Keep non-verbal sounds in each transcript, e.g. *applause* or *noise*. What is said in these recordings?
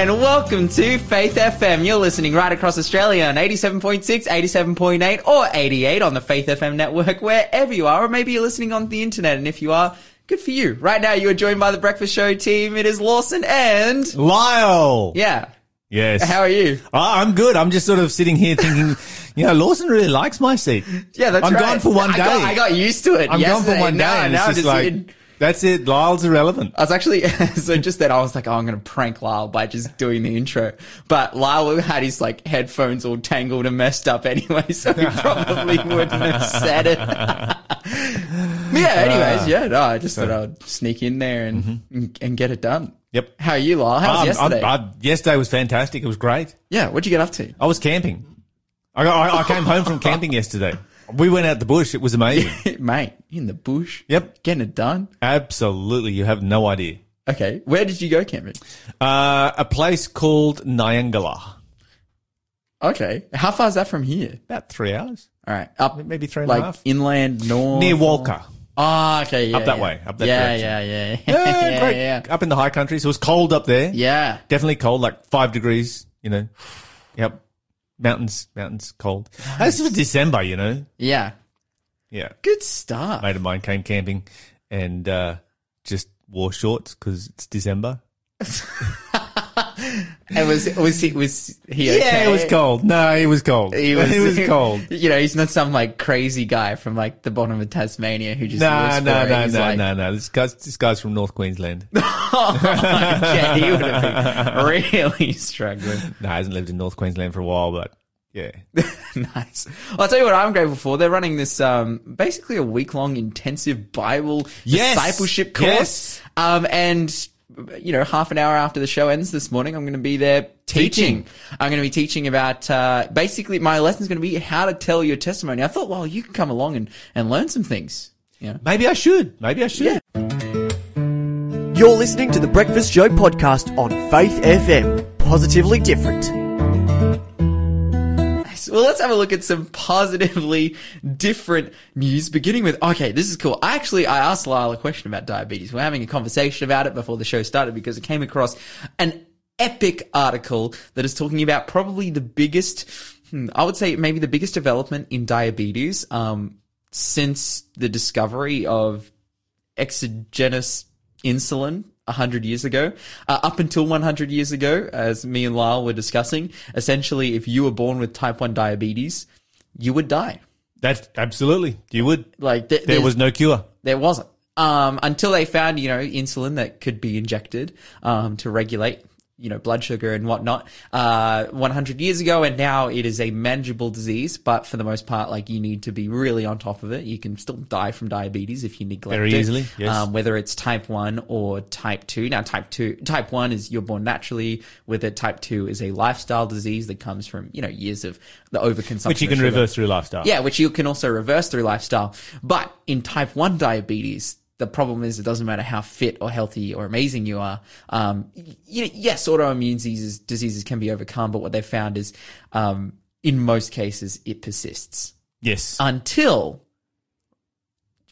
And welcome to Faith FM. You're listening right across Australia on 87.6, 87.8, or 88 on the Faith FM network, wherever you are, or maybe you're listening on the internet. And if you are, good for you. Right now, you are joined by the Breakfast Show team. It is Lawson and Lyle. yeah. Yes. How are you? I- I'm good. I'm just sort of sitting here thinking, *laughs* you know, Lawson really likes my seat. Yeah, that's I'm right. gone for one I day. Got, I got used to it. I'm gone for one day. Now, and now it's I'm just like, that's it. Lyle's irrelevant. I was actually *laughs* so just then I was like, oh, I'm gonna prank Lyle by just doing the intro. But Lyle had his like headphones all tangled and messed up anyway, so he *laughs* probably wouldn't have said it. *laughs* yeah. Anyways, yeah. No, I just thought I'd sneak in there and and, and get it done. Yep. How are you, Lyle? How was Um, yesterday? I- I- yesterday was fantastic. It was great. yeah. What'd you get up to? I was camping. I, got, I, I came home from camping yesterday. We went out the bush. It was amazing. *laughs* Mate, in the bush. Yep. Getting it done. Absolutely. You have no idea. Okay. Where did you go camping? Uh, a place called Nyangala. Okay. How far is that from here? About three hours. All right. Up Maybe three and a like half. inland north. Near Walcha. Ah, okay. Yeah, Up that yeah. way, up that yeah, direction. yeah, yeah, *laughs* Yeah, yeah, great. yeah. Up in the high countries. It was cold up there. Yeah. Definitely cold, like five degrees, you know. *sighs* Yep. Mountains, mountains cold. This was December, you know. Yeah. Yeah. Good stuff. mate of mine came camping and uh, just wore shorts because it's December. *laughs* And was was he was he okay? Yeah, it was cold. No, it was cold. He was, *laughs* it was cold. *laughs* You know, he's not some like crazy guy from like the bottom of Tasmania who just No, no, no, no, like, no, no. This guy's this guy's from North Queensland. *laughs* no, yeah, he would have been really struggling. he hasn't lived in North Queensland for a while, but yeah. nice. Well, I'll tell you what I'm grateful for. They're running this um basically a week long intensive Bible Yes. discipleship course. Yes. Um and you know, half an hour after the show ends this morning, I'm going to be there teaching. Teaching. I'm going to be teaching about, uh, basically my lesson is going to be how to tell your testimony. I thought, well, you can come along and, and learn some things. Yeah. Maybe I should. Maybe I should. You're listening to the Breakfast Show podcast on Faith FM. Positively different. Well, let's have a look at some positively different news, beginning with, okay, this is cool. I actually, I asked Lyle a question about diabetes. We're having a conversation about it before the show started because it came across an epic article that is talking about probably the biggest, hmm, I would say maybe the biggest development in diabetes, um, since the discovery of exogenous insulin 100 years ago. Uh, up until 100 years ago, as me and Lyle were discussing, essentially, if you were born with type 1 diabetes, you would die. That's absolutely. You would. Like, th- There was no cure. there wasn't. Um, until they found, you know, insulin that could be injected, um, to regulate, you know, blood sugar and whatnot, uh, 100 years ago. And now it is a manageable disease, but for the most part, like you need to be really on top of it. You can still die from diabetes if you neglect Very it. easily, yes. Um, whether it's type 1 or type 2. Now, type 2, type 1 is you're born naturally with it. Type 2 is a lifestyle disease that comes from, you know, years of the overconsumption. Which you can reverse through lifestyle. Yeah, which you can also reverse through lifestyle. But in type 1 diabetes, the problem is it doesn't matter how fit or healthy or amazing you are. Um, yes, autoimmune diseases, diseases can be overcome, but what they've found is, um, in most cases, it persists Yes. until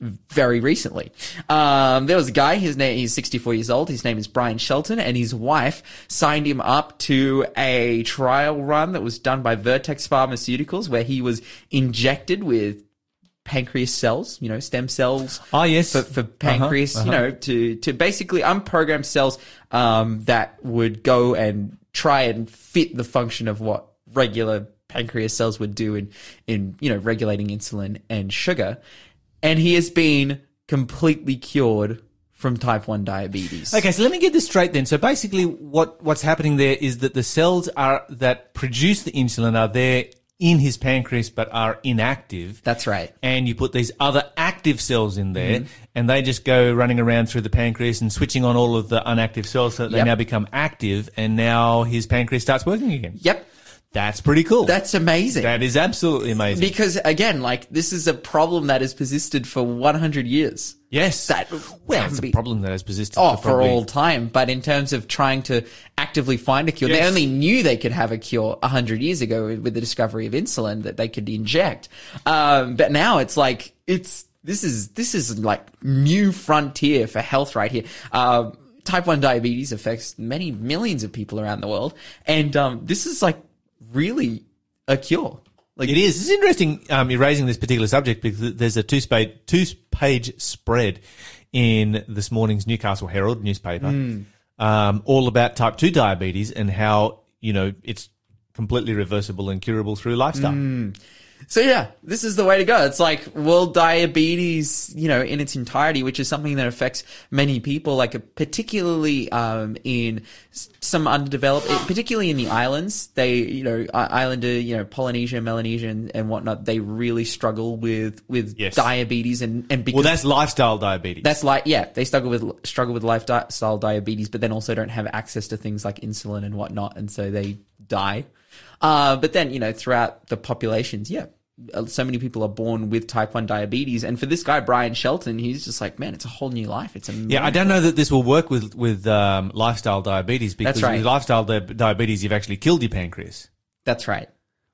very recently. Um, there was a guy, his name, he's 64 years old. His name is Brian Shelton and his wife signed him up to a trial run that was done by Vertex Pharmaceuticals where he was injected with pancreas cells, you know, stem cells Ah, yes. for, for pancreas, you know, to, to basically unprogram cells, um, that would go and try and fit the function of what regular pancreas cells would do in, in, you know, regulating insulin and sugar. And he has been completely cured from type 1 diabetes. Okay, so let me get this straight then. So basically, what what's happening there is that the cells are that produce the insulin are there in his pancreas, but are inactive. That's right. And you put these other active cells in there, Mm-hmm. and they just go running around through the pancreas and switching on all of the unactive cells so that they now become active, and now his pancreas starts working again. Yep. That's pretty cool. That's amazing. that is absolutely amazing. because again, like this is a problem that has persisted for 100 years. yes. That well, it's be- a problem that has persisted Oh, for, for all time. But in terms of trying to actively find a cure, they only knew they could have a cure hundred years ago with with the discovery of insulin that they could inject. Um, but now it's like it's this is this is like new frontier for health right here. Um, type 1 diabetes affects many millions of people around the world. And, um, this is like really a cure. Like, It is. It's interesting um, you're raising this particular subject because there's a two page two page spread in this morning's Newcastle Herald newspaper, um, all about type two diabetes and how you know it's completely reversible and curable through lifestyle. So yeah, this is the way to go. It's like world diabetes, you know, in its entirety, which is something that affects many people, like particularly um, in some underdeveloped, particularly in the islands. They, you know, islander, you know, Polynesia, Melanesia, and, and whatnot. They really struggle with with Yes. diabetes, and and because Well, that's lifestyle diabetes. that's like yeah, they struggle with struggle with lifestyle diabetes, but then also don't have access to things like insulin and whatnot, and so they die. Uh, but then you know throughout the populations, yeah, uh, so many people are born with type one diabetes, and for this guy Brian Shelton, he's just like, man, it's a whole new life. It's a yeah, I don't know that this will work with with um, lifestyle diabetes because That's right. with lifestyle di- diabetes you've actually killed your pancreas, That's right.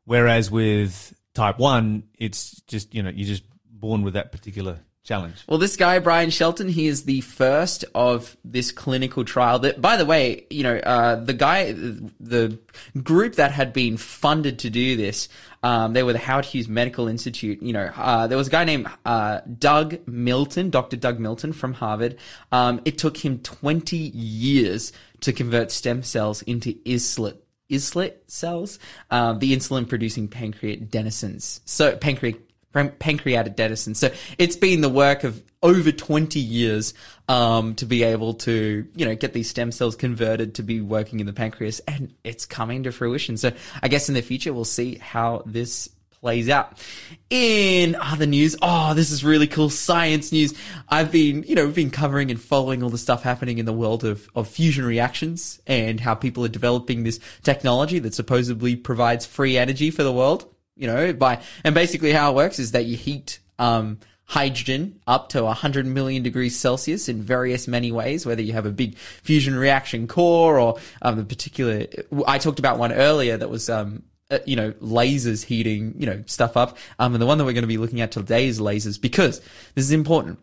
whereas with type one it's just you know you're just born with that particular challenge. Well, this guy, Brian Shelton, he is the first of this clinical trial that, by the way, you know, uh, the guy, the group that had been funded to do this, um, they were the Howard Hughes Medical Institute. You know, uh, there was a guy named, uh, Doug Melton, Dr. Doug Melton from Harvard. Um, it took him 20 years to convert stem cells into islet islet cells, um, the insulin producing pancreatenesins. So pancreatic pancreatic adenosine. So it's been the work of over 20 years um, to be able to, you know, get these stem cells converted to be working in the pancreas, and it's coming to fruition. So I guess in the future we'll see how this plays out. In other news, oh, this is really cool science news. I've been, you know, been covering and following all the stuff happening in the world of, of fusion reactions and how people are developing this technology that supposedly provides free energy for the world you know, by, and basically how it works is that you heat, um, hydrogen up to 100 million degrees Celsius in various many ways, whether you have a big fusion reaction core or, um, the particular, I talked about one earlier that was, um, uh, you know, lasers heating, you know, stuff up. Um, and the one that we're going to be looking at today is lasers because this is important.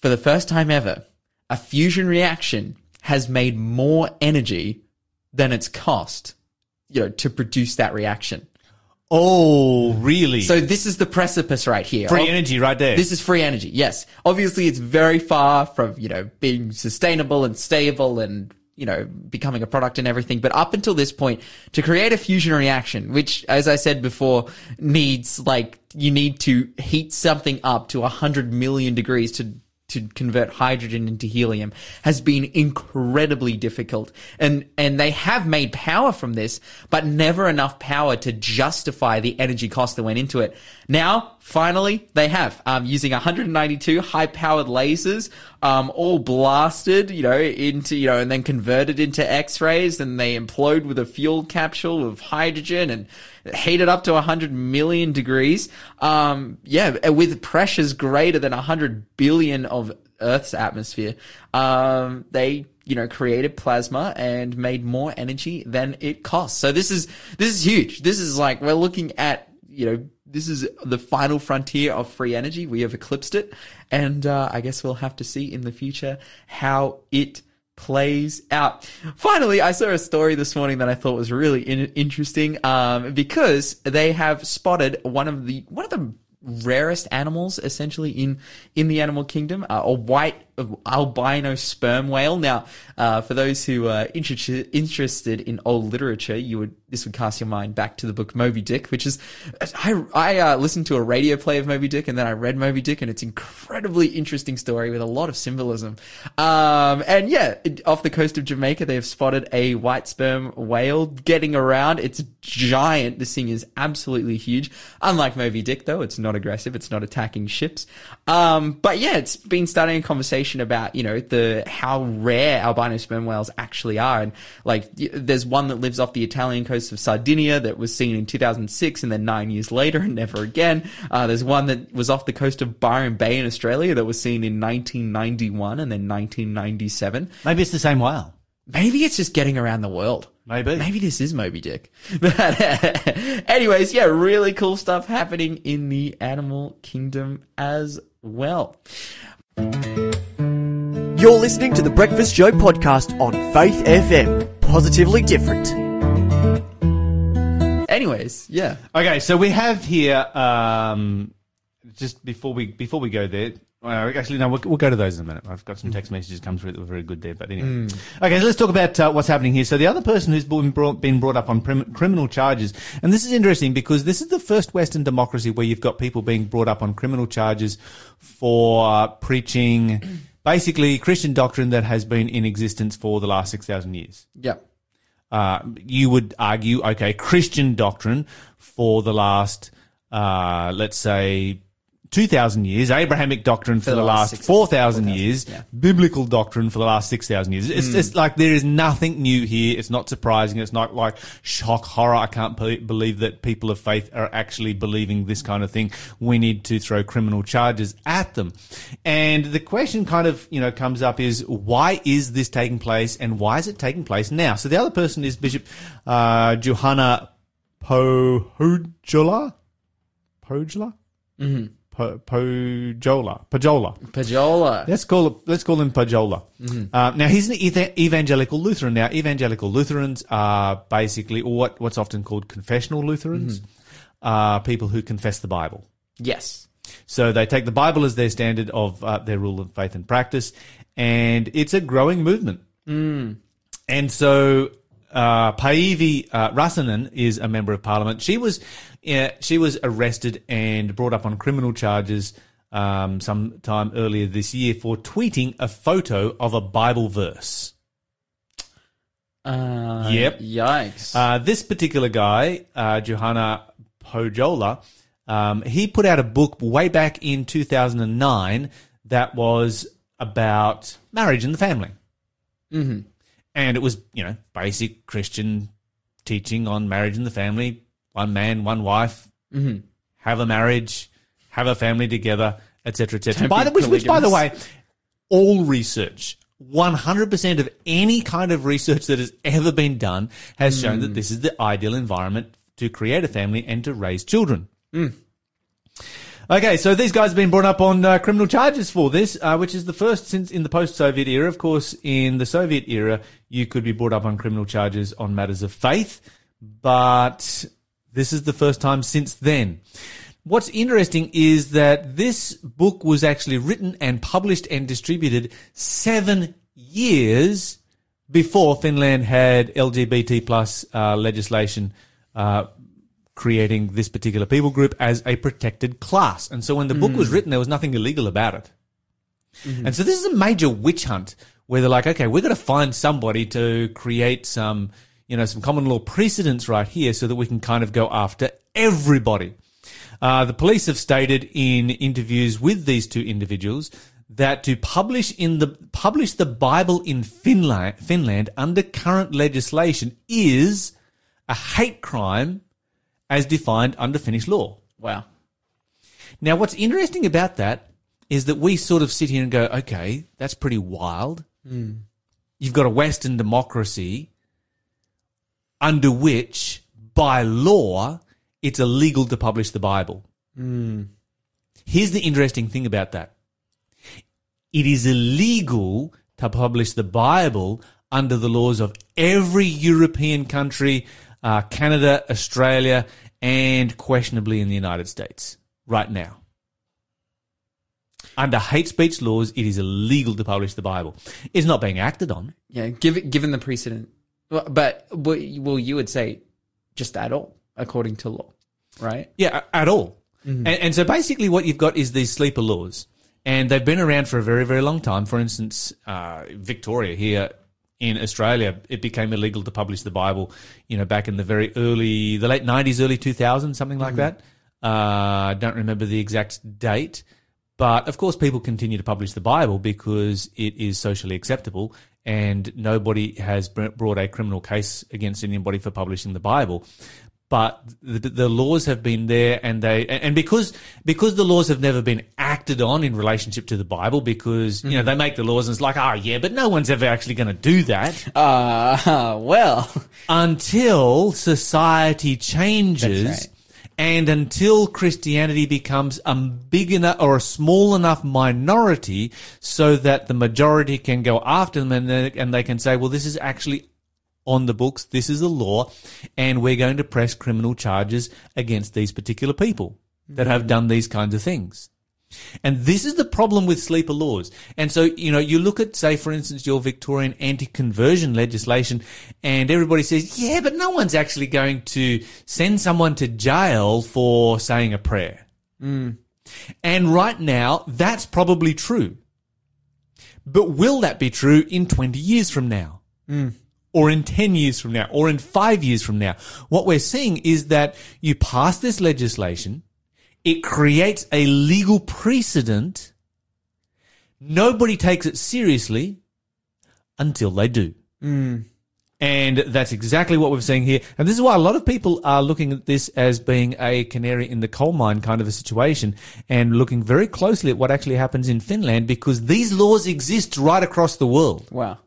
For the first time ever, a fusion reaction has made more energy than its cost, you know, to produce that reaction. Oh, really? So this is the precipice right here. free energy right there. This is free energy. Yes. Obviously it's very far from, you know, being sustainable and stable and, you know, becoming a product and everything. But up until this point, to create a fusion reaction, which, as I said before, needs like, you need to heat something up to 100 million degrees to to convert hydrogen into helium has been incredibly difficult. And, and they have made power from this, but never enough power to justify the energy cost that went into it. Now, finally, they have, um, using 192 high powered lasers, um, all blasted, you know, into, you know, and then converted into X-rays and they implode with a fuel capsule of hydrogen and heated up to 100 million degrees. Um, yeah, with pressures greater than 100 billion of Earth's atmosphere. Um, they, you know, created plasma and made more energy than it costs. So this is, this is huge. This is like, we're looking at, you know, this is the final frontier of free energy. We have eclipsed it. And, uh, I guess we'll have to see in the future how it plays out. Finally, I saw a story this morning that I thought was really in- interesting, um, because they have spotted one of the, one of the rarest animals essentially in, in the animal kingdom, uh, a white albino sperm whale. Now, uh, for those who are interested, interested in old literature, you would, this would cast your mind back to the book Moby Dick, which is, I, I, uh, listened to a radio play of Moby Dick and then I read Moby Dick and it's an incredibly interesting story with a lot of symbolism. Um, and yeah, it- off the coast of Jamaica, they have spotted a white sperm whale getting around. It's giant. This thing is absolutely huge. Unlike Moby Dick though, it's not aggressive. It's not attacking ships. Um, but yeah, it's been starting a conversation about, you know, the, how rare albino sperm whales actually are. And like, there's one that lives off the Italian coast of Sardinia that was seen in 2006 and then nine years later and never again. Uh, there's one that was off the coast of Byron Bay in Australia that was seen in 1991 and then 1997. Maybe it's the same whale. Maybe it's just getting around the world. Maybe. Maybe this is Moby Dick. *laughs* But anyways, yeah, really cool stuff happening in the animal kingdom as well. You're listening to the Breakfast Show podcast on Faith FM. Positively different. Anyways, yeah. Okay, so we have here um, just before we before we go there. Well, actually, no, we'll, we'll go to those in a minute. I've got some text messages come through that were very good there, but anyway. Okay, so let's talk about uh, what's happening here. So the other person who's been brought, been brought up on prim- criminal charges, and this is interesting because this is the first Western democracy where you've got people being brought up on criminal charges for uh, preaching basically Christian doctrine that has been in existence for the last six thousand years Yeah. uh, you would argue, okay, Christian doctrine for the last, uh, let's say, 2,000 years, Abrahamic doctrine for, the, last 6,000, 4,000 years, yeah. biblical doctrine for the last 6,000 years. It's just like there is nothing new here. It's not surprising. It's not like shock, horror. I can't believe that people of faith are actually believing this kind of thing. We need to throw criminal charges at them. And the question kind of, you know, comes up is why is this taking place and why is it taking place now? So the other person is Bishop, uh, Juhana Pohjola? Pohjola? Mm-hmm. Po- Pojola. Pajola. Pajola. Let's call it, let's call him Pajola. Uh, now he's an evangelical Lutheran. Now evangelical Lutherans are basically what what's often called confessional Lutherans, are people who confess the Bible. Yes. So they take the Bible as their standard of uh, their rule of faith and practice, and it's a growing movement. And so uh, Päivi uh, Räsänen is a member of parliament. She was uh, she was arrested and brought up on criminal charges um, sometime earlier this year for tweeting a photo of a Bible verse. Uh, Yep. Yikes. Uh, this particular guy, uh, Juhana Pojola, um, he put out a book way back in 2009 that was about marriage and the family. Mm-hmm. And it was, you know, basic Christian teaching on marriage and the family. One man, one wife, Mm-hmm. have a marriage, have a family together, etc., etc. By the which, which, by the way, all research, 100% of any kind of research that has ever been done has shown Hmm. that this is the ideal environment to create a family and to raise children. Hmm. Okay, so these guys have been brought up on uh, criminal charges for this, uh, which is the first since in the post-Soviet era. Of course, in the Soviet era, you could be brought up on criminal charges on matters of faith, but this is the first time since then. What's interesting is that this book was actually written and published and distributed seven years before Finland had LGBT plus uh, legislation uh, creating this particular people group as a protected class. And so when the book was written, there was nothing illegal about it. And so this is a major witch hunt where they're like, okay, we're going to find somebody to create some, you know, some common law precedents right here so that we can kind of go after everybody. Uh, the police have stated in interviews with these two individuals that to publish in the publish the Bible in Finland, Finland under current legislation is a hate crime as defined under Finnish law. wow. Now, what's interesting about that is that we sort of sit here and go, okay, that's pretty wild. You've got a Western democracy under which, by law, it's illegal to publish the Bible. Here's the interesting thing about that it is illegal to publish the Bible under the laws of every European country, uh, Canada, Australia, and questionably in the United States right now. Under hate speech laws, it is illegal to publish the Bible. It's not being acted on. Yeah. Give, given the precedent. But, but, well, you would say just at all, according to law, right? Yeah, at all. And, and so basically, what you've got is these sleeper laws, and they've been around for a very, very long time. For instance, uh, Victoria here in Australia, it became illegal to publish the Bible, you know, back in the very early, the late nineties, early two thousands, something like that. Uh, I don't remember the exact date, but of course, people continue to publish the Bible because it is socially acceptable, and nobody has brought a criminal case against anybody for publishing the Bible. But the, the laws have been there and they and because because the laws have never been acted on in relationship to the bible because you know they make the laws and it's like oh yeah but no one's ever actually going to do that. Uh, *laughs* well, until society changes And until Christianity becomes a big enough or a small enough minority so that the majority can go after them and they, and they can say, well, this is actually on the books, this is the law, and we're going to press criminal charges against these particular people that have mm. done these kinds of things. And this is the problem with sleeper laws. And so, you know, you look at, say, for instance, your Victorian anti-conversion legislation and everybody says, yeah, but no one's actually going to send someone to jail for saying a prayer. Mm. And right now, that's probably true. But will that be true in 20 years from now? Mm. Or in 10 years from now? Or in five years from now? What we're seeing is that you pass this legislation, it creates a legal precedent. Nobody takes it seriously until they do. And that's exactly what we're seeing here. And this is why a lot of people are looking at this as being a canary in the coal mine kind of a situation and looking very closely at what actually happens in Finland because these laws exist right across the world. Wow.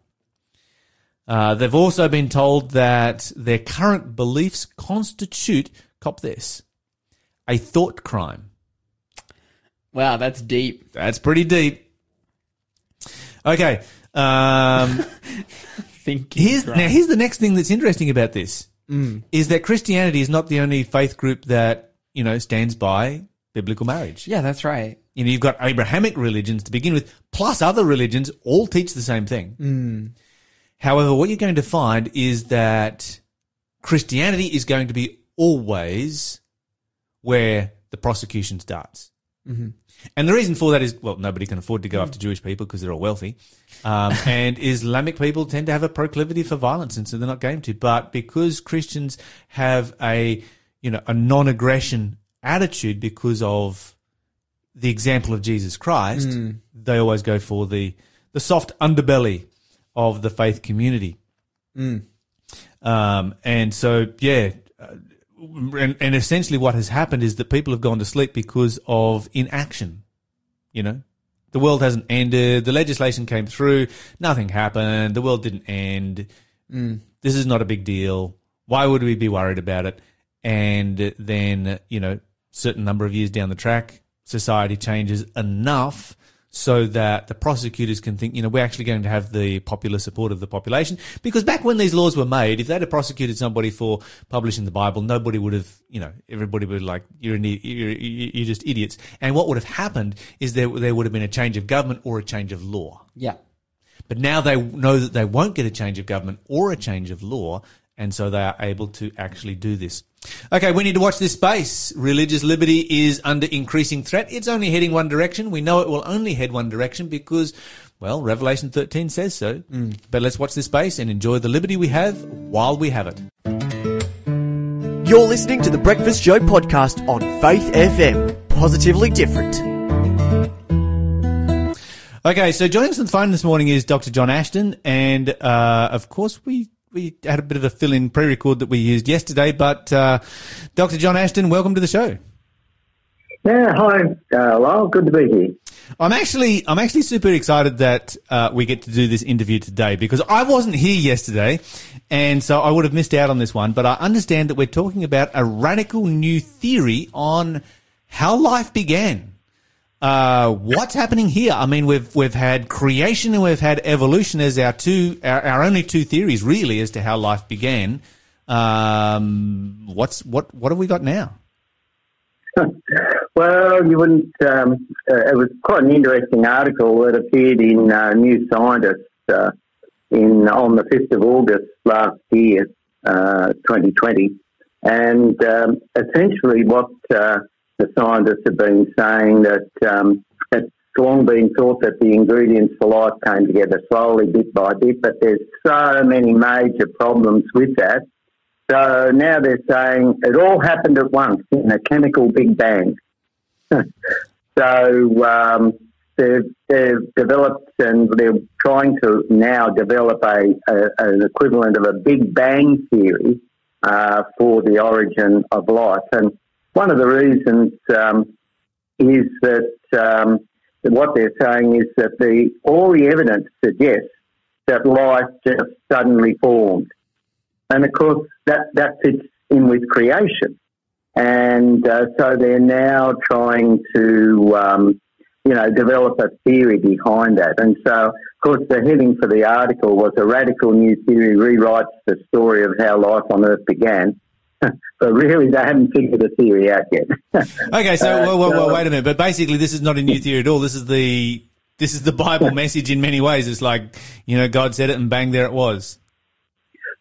Uh, they've also been told that their current beliefs constitute, cop this, a thought crime. Wow, that's deep. That's pretty deep. Okay. Um, *laughs* Thinking. here's crime. now here's the next thing that's interesting about this is that Christianity is not the only faith group that you know stands by biblical marriage. Yeah, that's right. You know, you've got Abrahamic religions to begin with, plus other religions all teach the same thing. However, what you're going to find is that Christianity is going to be always where the prosecution starts. And the reason for that is, well, nobody can afford to go after Jewish people because they're all wealthy. Um, *laughs* and Islamic people tend to have a proclivity for violence, and so they're not going to. But because Christians have a, you know, a non-aggression attitude because of the example of Jesus Christ, they always go for the, the soft underbelly of the faith community. Um, and so, yeah, uh, and, and essentially what has happened is that people have gone to sleep because of inaction. You know, the world hasn't ended. The legislation came through. Nothing happened. The world didn't end. Mm. This is not a big deal. Why would we be worried about it? And then, you know, certain number of years down the track, society changes enough so that the prosecutors can think, you know, we're actually going to have the popular support of the population. Because back when these laws were made, if they'd have prosecuted somebody for publishing the Bible, nobody would have, you know, everybody would be like, you're, an, you're, you're just idiots. And what would have happened is there, there would have been a change of government or a change of law. Yeah. But now they know that they won't get a change of government or a change of law, and so they are able to actually do this. Okay, we need to watch this space. Religious liberty is under increasing threat. It's only heading one direction. We know it will only head one direction because, well, Revelation 13 says so. But let's watch this space and enjoy the liberty we have while we have it. You're listening to the Breakfast Show podcast on Faith FM. Positively different. Okay, so joining us on the phone this morning is Dr. John Ashton, and uh, of course we we had a bit of a fill-in pre-record that we used yesterday. But uh, Dr. John Ashton, welcome to the show. Yeah, hi, uh, Lyle. Good to be here. I'm actually I'm actually super excited that uh, we get to do this interview today because I wasn't here yesterday, and so I would have missed out on this one. But I understand that we're talking about a radical new theory on how life began. Uh, what's happening here? I mean, we've we've had creation and we've had evolution as our two our, our only two theories really as to how life began. Um, what's what what have we got now? *laughs* Well, you wouldn't. Um, uh, it was quite an interesting article that appeared in uh, New Scientist uh, in on the fifth of August last year, uh, 2020, and um, essentially what uh, the scientists have been saying that um, it's long been thought that the ingredients for life came together slowly, bit by bit, but there's so many major problems with that. So now they're saying it all happened at once in a chemical big bang. *laughs* so um, they've, they've developed and they're trying to now develop a, a an equivalent of a big bang theory uh, for the origin of life. And one of the reasons um, is that um, what they're saying is that the all the evidence suggests that life just suddenly formed. And of course, that, that fits in with creation. and uh, so they're now trying to, um, you know, develop a theory behind that. And so, of course, the heading for the article was "A Radical New Theory Rewrites the Story of How Life on Earth Began." *laughs* but really, they haven't figured the theory out yet. *laughs* Okay, so, Uh, well, well, well, wait a minute. But basically, this is not a new theory at all. This is the this is the Bible *laughs* message in many ways. It's like you know, God said it, and bang, there it was.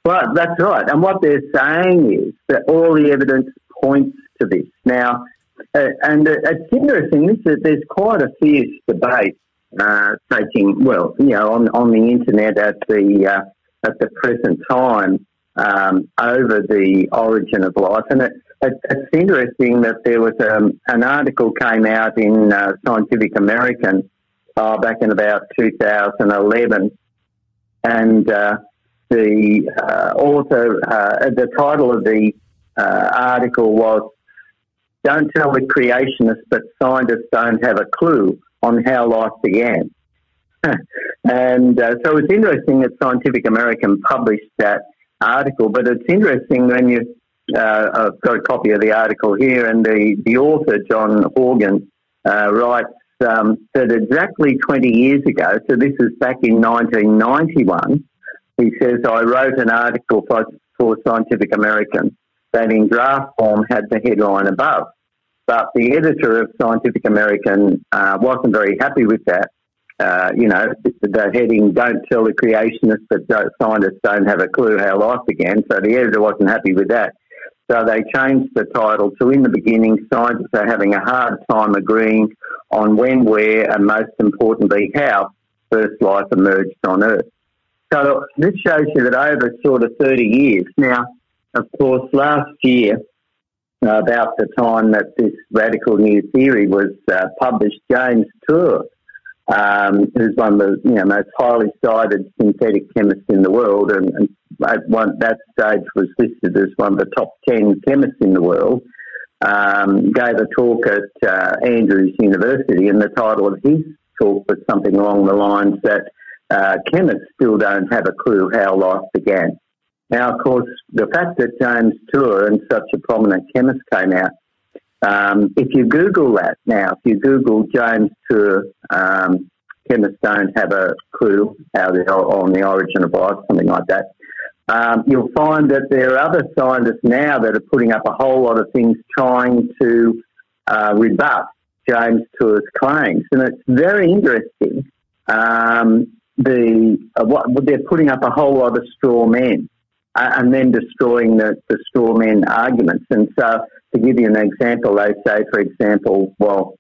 Well, that's right. And what they're saying is that all the evidence points to this. Now, uh, and uh, it's interesting, this is, that there's quite a fierce debate uh, taking, well, you know, on, on the internet at the, uh, at the present time um, over the origin of life. And it, it, it's interesting that there was um, an article came out in uh, Scientific American uh, back in about 2011. And uh, the uh, author, uh, the title of the uh, article was Don't Tell the Creationists, but Scientists Don't Have a Clue on How Life Began. *laughs* and so it's interesting that Scientific American published that article, but it's interesting when you, uh, I've got a copy of the article here, and the, the author, John Horgan, uh, writes um, that exactly 20 years ago, so this is back in 1991, he says, I wrote an article for, for Scientific American that in draft form had the headline above. But the editor of Scientific American uh, wasn't very happy with that. Uh, you know, the heading, Don't Tell the Creationists that don't- scientists don't have a clue how life began. So the editor wasn't happy with that. So they changed the title to In the Beginning, Scientists Are Having a Hard Time Agreeing on When, Where, and most importantly, how first life emerged on Earth. So this shows you that over sort of 30 years. Now, of course, last year, about the time that this radical new theory was uh, published, James Tour, um, who's one of the you know, most highly cited synthetic chemists in the world, and, and at one, that stage was listed as one of the top 10 chemists in the world, um, gave a talk at uh, Andrews University, and the title of his talk was something along the lines that uh, chemists still don't have a clue how life began. Now, of course, the fact that James Tour and such a prominent chemist came out, um, if you Google that now, if you Google James Tour, um, chemists don't have a clue how the, on the origin of life, something like that, um, you'll find that there are other scientists now that are putting up a whole lot of things trying to uh, rebut James Tour's claims. And it's very interesting. Um, the uh, what they're putting up a whole lot of straw men uh, and then destroying the, the straw men arguments. And so, to give you an example, they say, for example, well,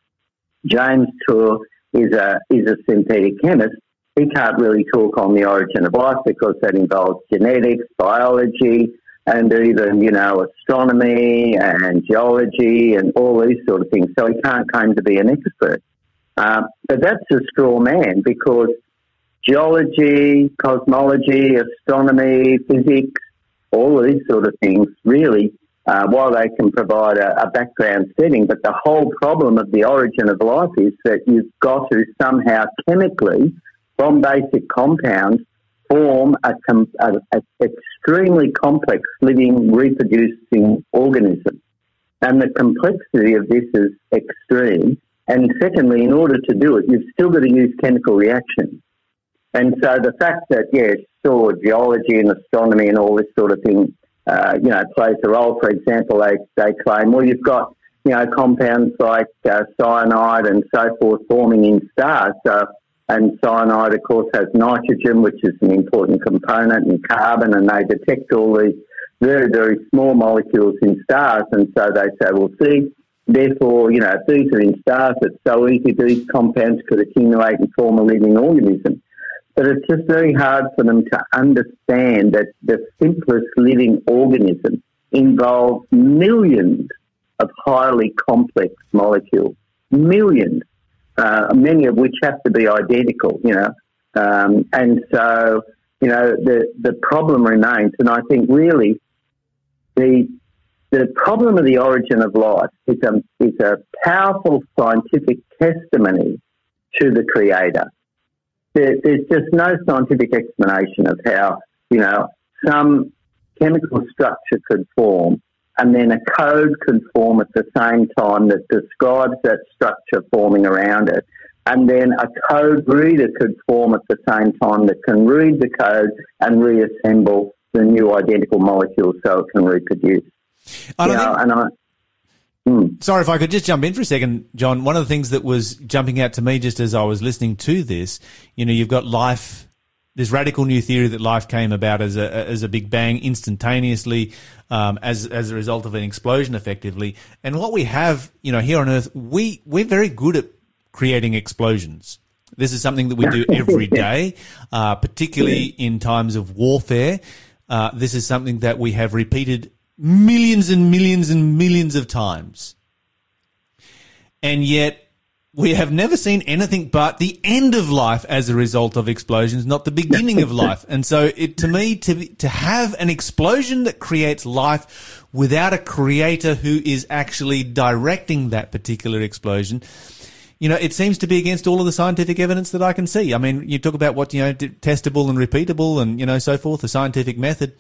James Tour is a is a synthetic chemist. He can't really talk on the origin of life because that involves genetics, biology, and even you know astronomy and geology and all these sort of things. So he can't claim to be an expert. Um, but that's a straw man because geology, cosmology, astronomy, physics, all these sort of things really, uh, while they can provide a, a background setting, but the whole problem of the origin of life is that you've got to somehow chemically, from basic compounds, form a, com- a, a extremely complex living reproducing organism. And the complexity of this is extreme. And secondly, in order to do it, you've still got to use chemical reactions. And so the fact that, yes, sure, geology and astronomy and all this sort of thing, uh, you know, plays a role. For example, they, they claim, well, you've got, you know, compounds like uh, cyanide and so forth forming in stars. So, and cyanide, of course, has nitrogen, which is an important component, and carbon, and they detect all these very, very small molecules in stars. And so they say, well, see, therefore, you know, if these are in stars, it's so easy these compounds could accumulate and form a living organism. But it's just very hard for them to understand that the simplest living organism involves millions of highly complex molecules, millions, uh, many of which have to be identical, you know. Um, and so, you know, the, the problem remains. And I think really the, the problem of the origin of life is a, is a powerful scientific testimony to the Creator there, there's just no scientific explanation of how, you know, some chemical structure could form and then a code can form at the same time that describes that structure forming around it. And then a code reader could form at the same time that can read the code and reassemble the new identical molecule so it can reproduce. I don't know, think- Hmm. Sorry if I could just jump in for a second, John. One of the things that was jumping out to me just as I was listening to this, you know, you've got life, this radical new theory that life came about as a as a big bang instantaneously, um, as as a result of an explosion, effectively. And what we have, you know, here on Earth, we we're very good at creating explosions. This is something that we do *laughs* every day, uh, particularly in times of warfare. Uh, this is something that we have repeated millions and millions and millions of times. And yet, we have never seen anything but the end of life as a result of explosions, not the beginning of life. And so, it to me to to have an explosion that creates life without a creator who is actually directing that particular explosion, you know, it seems to be against all of the scientific evidence that I can see. I mean, you talk about what, you know, testable and repeatable and, you know, so forth, the scientific method.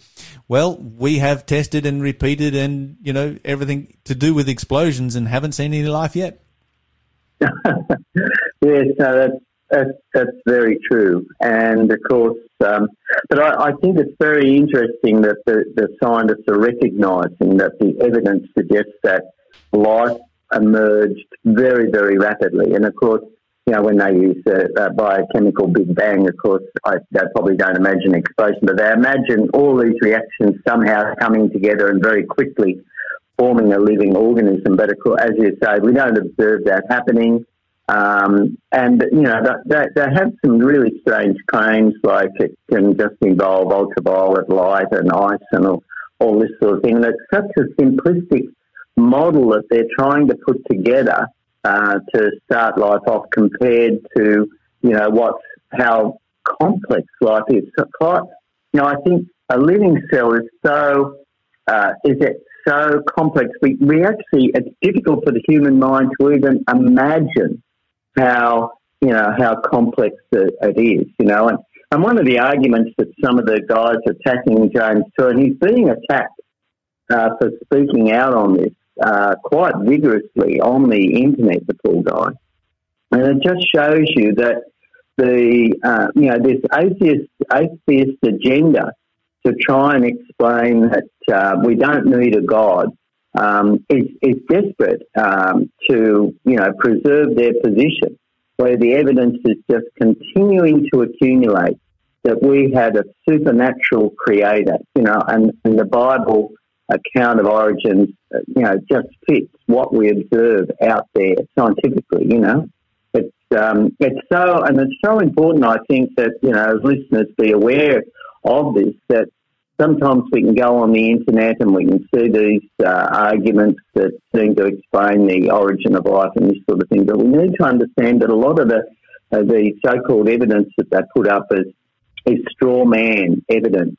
Well, we have tested and repeated and, you know, everything to do with explosions and haven't seen any life yet. *laughs* Yes, no, that's, that's, that's very true. And of course, um, but I, I think it's very interesting that the, the scientists are recognising that the evidence suggests that life emerged very, very rapidly. And of course, you know, when they use the uh, biochemical Big Bang, of course, I, they probably don't imagine explosion, but they imagine all these reactions somehow coming together and very quickly forming a living organism. But of course, as you say, we don't observe that happening. Um, and, you know, they, they have some really strange claims like it can just involve ultraviolet light and ice and all, all this sort of thing. And it's such a simplistic model that they're trying to put together uh, to start life off compared to, you know, what's, how complex life is. So quite, you know, I think a living cell is so, uh, is it so complex? We, we actually, it's difficult for the human mind to even imagine how you know how complex it, it is, you know. And, and one of the arguments that some of the guys attacking James Tour, and he's being attacked uh, for speaking out on this uh, quite vigorously on the internet, the poor guy, and it just shows you that the uh, you know this atheist atheist agenda to try and explain that uh, we don't need a god um, is, is desperate um, to, you know, preserve their position, where the evidence is just continuing to accumulate that we had a supernatural creator, you know, and, and the Bible account of origins, uh, you know, just fits what we observe out there scientifically, you know. It's, um, it's so, and it's so important, I think, that, you know, as listeners be aware of this, that sometimes we can go on the internet and we can see these uh, arguments that seem to explain the origin of life and this sort of thing. But we need to understand that a lot of the uh, the so-called evidence that they put up is is straw man evidence.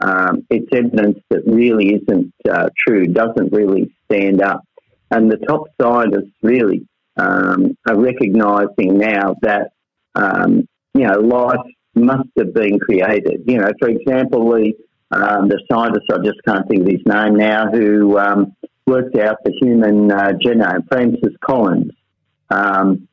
Um, it's evidence that really isn't uh, true, doesn't really stand up. And the top scientists really um, are recognising now that um, you know life must have been created. You know, for example, the um, the scientist, I just can't think of his name now, who um, worked out the human uh, genome, Francis Collins. Um,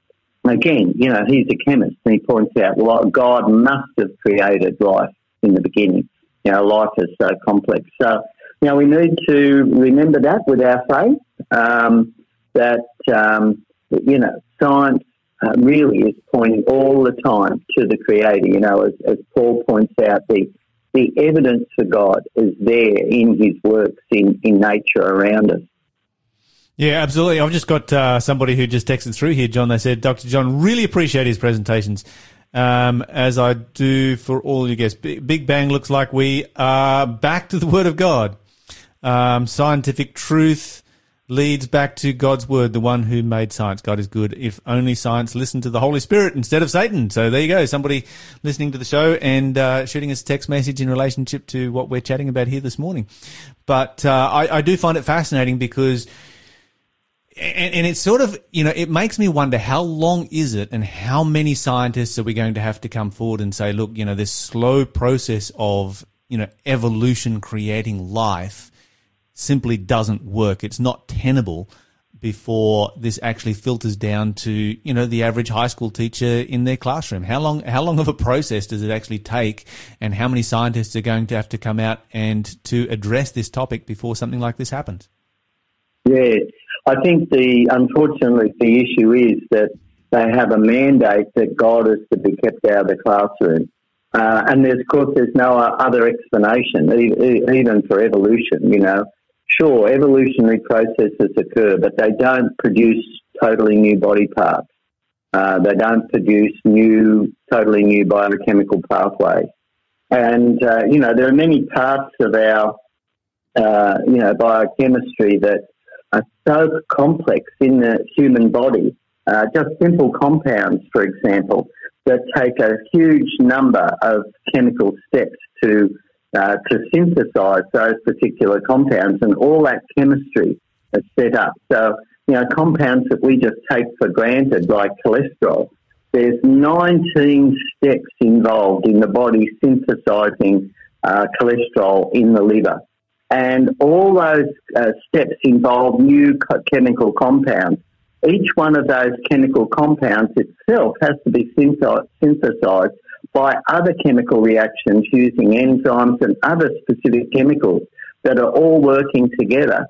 again, you know, he's a chemist and he points out, well, God must have created life in the beginning. You know, life is so complex. So, you know, we need to remember that with our faith, um, that, um, you know, science uh, really is pointing all the time to the Creator. You know, as, as Paul points out, the the evidence for God is there in His works in, in nature around us. Yeah, absolutely. I've just got uh, somebody who just texted through here, John. They said, Dr. John, really appreciate his presentations, um, as I do for all you guests. Big, Bang looks like we are back to the Word of God. Um, scientific truth leads back to God's Word, the one who made science. God is good. If only science listened to the Holy Spirit instead of Satan. So there you go. Somebody listening to the show and uh, shooting us a text message in relationship to what we're chatting about here this morning. But uh, I, I do find it fascinating because and, and it's sort of, you know, it makes me wonder how long is it and how many scientists are we going to have to come forward and say, look, you know, this slow process of, you know, evolution creating life simply doesn't work. It's not tenable before this actually filters down to you know the average high school teacher in their classroom how long how long of a process does it actually take and how many scientists are going to have to come out and to address this topic before something like this happens yeah i think the unfortunately the issue is that they have a mandate that god is to be kept out of the classroom uh, and there's, of course, there's no other explanation, even for evolution. You know, sure, evolutionary processes occur, but they don't produce totally new body parts. Uh, they don't produce new, totally new biochemical pathways. And uh, you know, there are many parts of our, uh, you know, biochemistry that are so complex in the human body. Uh, just simple compounds, for example, that take a huge number of chemical steps to uh, to synthesize those particular compounds, and all that chemistry is set up. So, you know, compounds that we just take for granted, like cholesterol, there's 19 steps involved in the body synthesizing uh, cholesterol in the liver. And all those uh, steps involve new chemical compounds each one of those chemical compounds itself has to be synthesized by other chemical reactions using enzymes and other specific chemicals that are all working together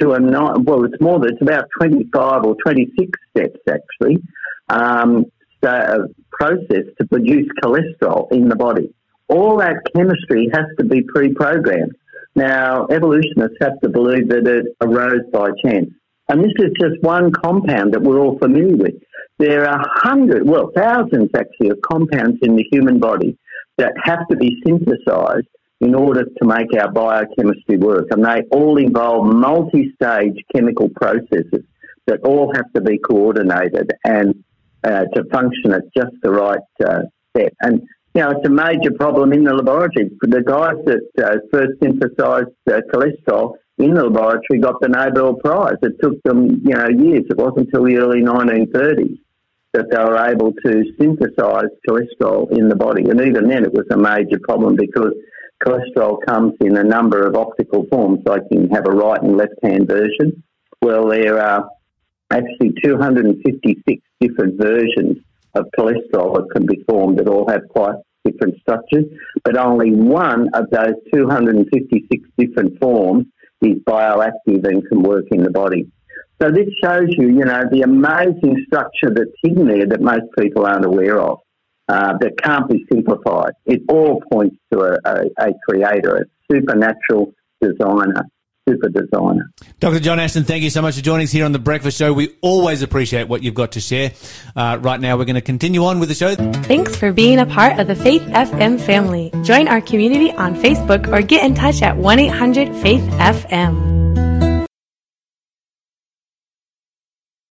to a well, it's more than it's about 25 or 26 steps actually, um, so process to produce cholesterol in the body. All that chemistry has to be pre-programmed. Now, evolutionists have to believe that it arose by chance. And this is just one compound that we're all familiar with. There are hundreds, well, thousands actually, of compounds in the human body that have to be synthesized in order to make our biochemistry work. And they all involve multi stage chemical processes that all have to be coordinated and uh, to function at just the right uh, step. And, know, it's a major problem in the laboratory. The guys that uh, first synthesized uh, cholesterol in the laboratory got the Nobel Prize. It took them, you know, years. It wasn't until the early 1930s that they were able to synthesize cholesterol in the body. And even then, it was a major problem because cholesterol comes in a number of optical forms. Like you can have a right and left hand version. Well, there are actually 256 different versions of cholesterol that can be formed that all have quite different structures, but only one of those 256 different forms is bioactive and can work in the body. So this shows you, you know, the amazing structure that's hidden there that most people aren't aware of, uh, that can't be simplified. It all points to a, a, a creator, a supernatural designer super designer. Dr. John Ashton, thank you so much for joining us here on The Breakfast Show. We always appreciate what you've got to share. Uh, right now, we're going to continue on with the show. Thanks for being a part of the Faith FM family. Join our community on Facebook or get in touch at 1 800 Faith FM.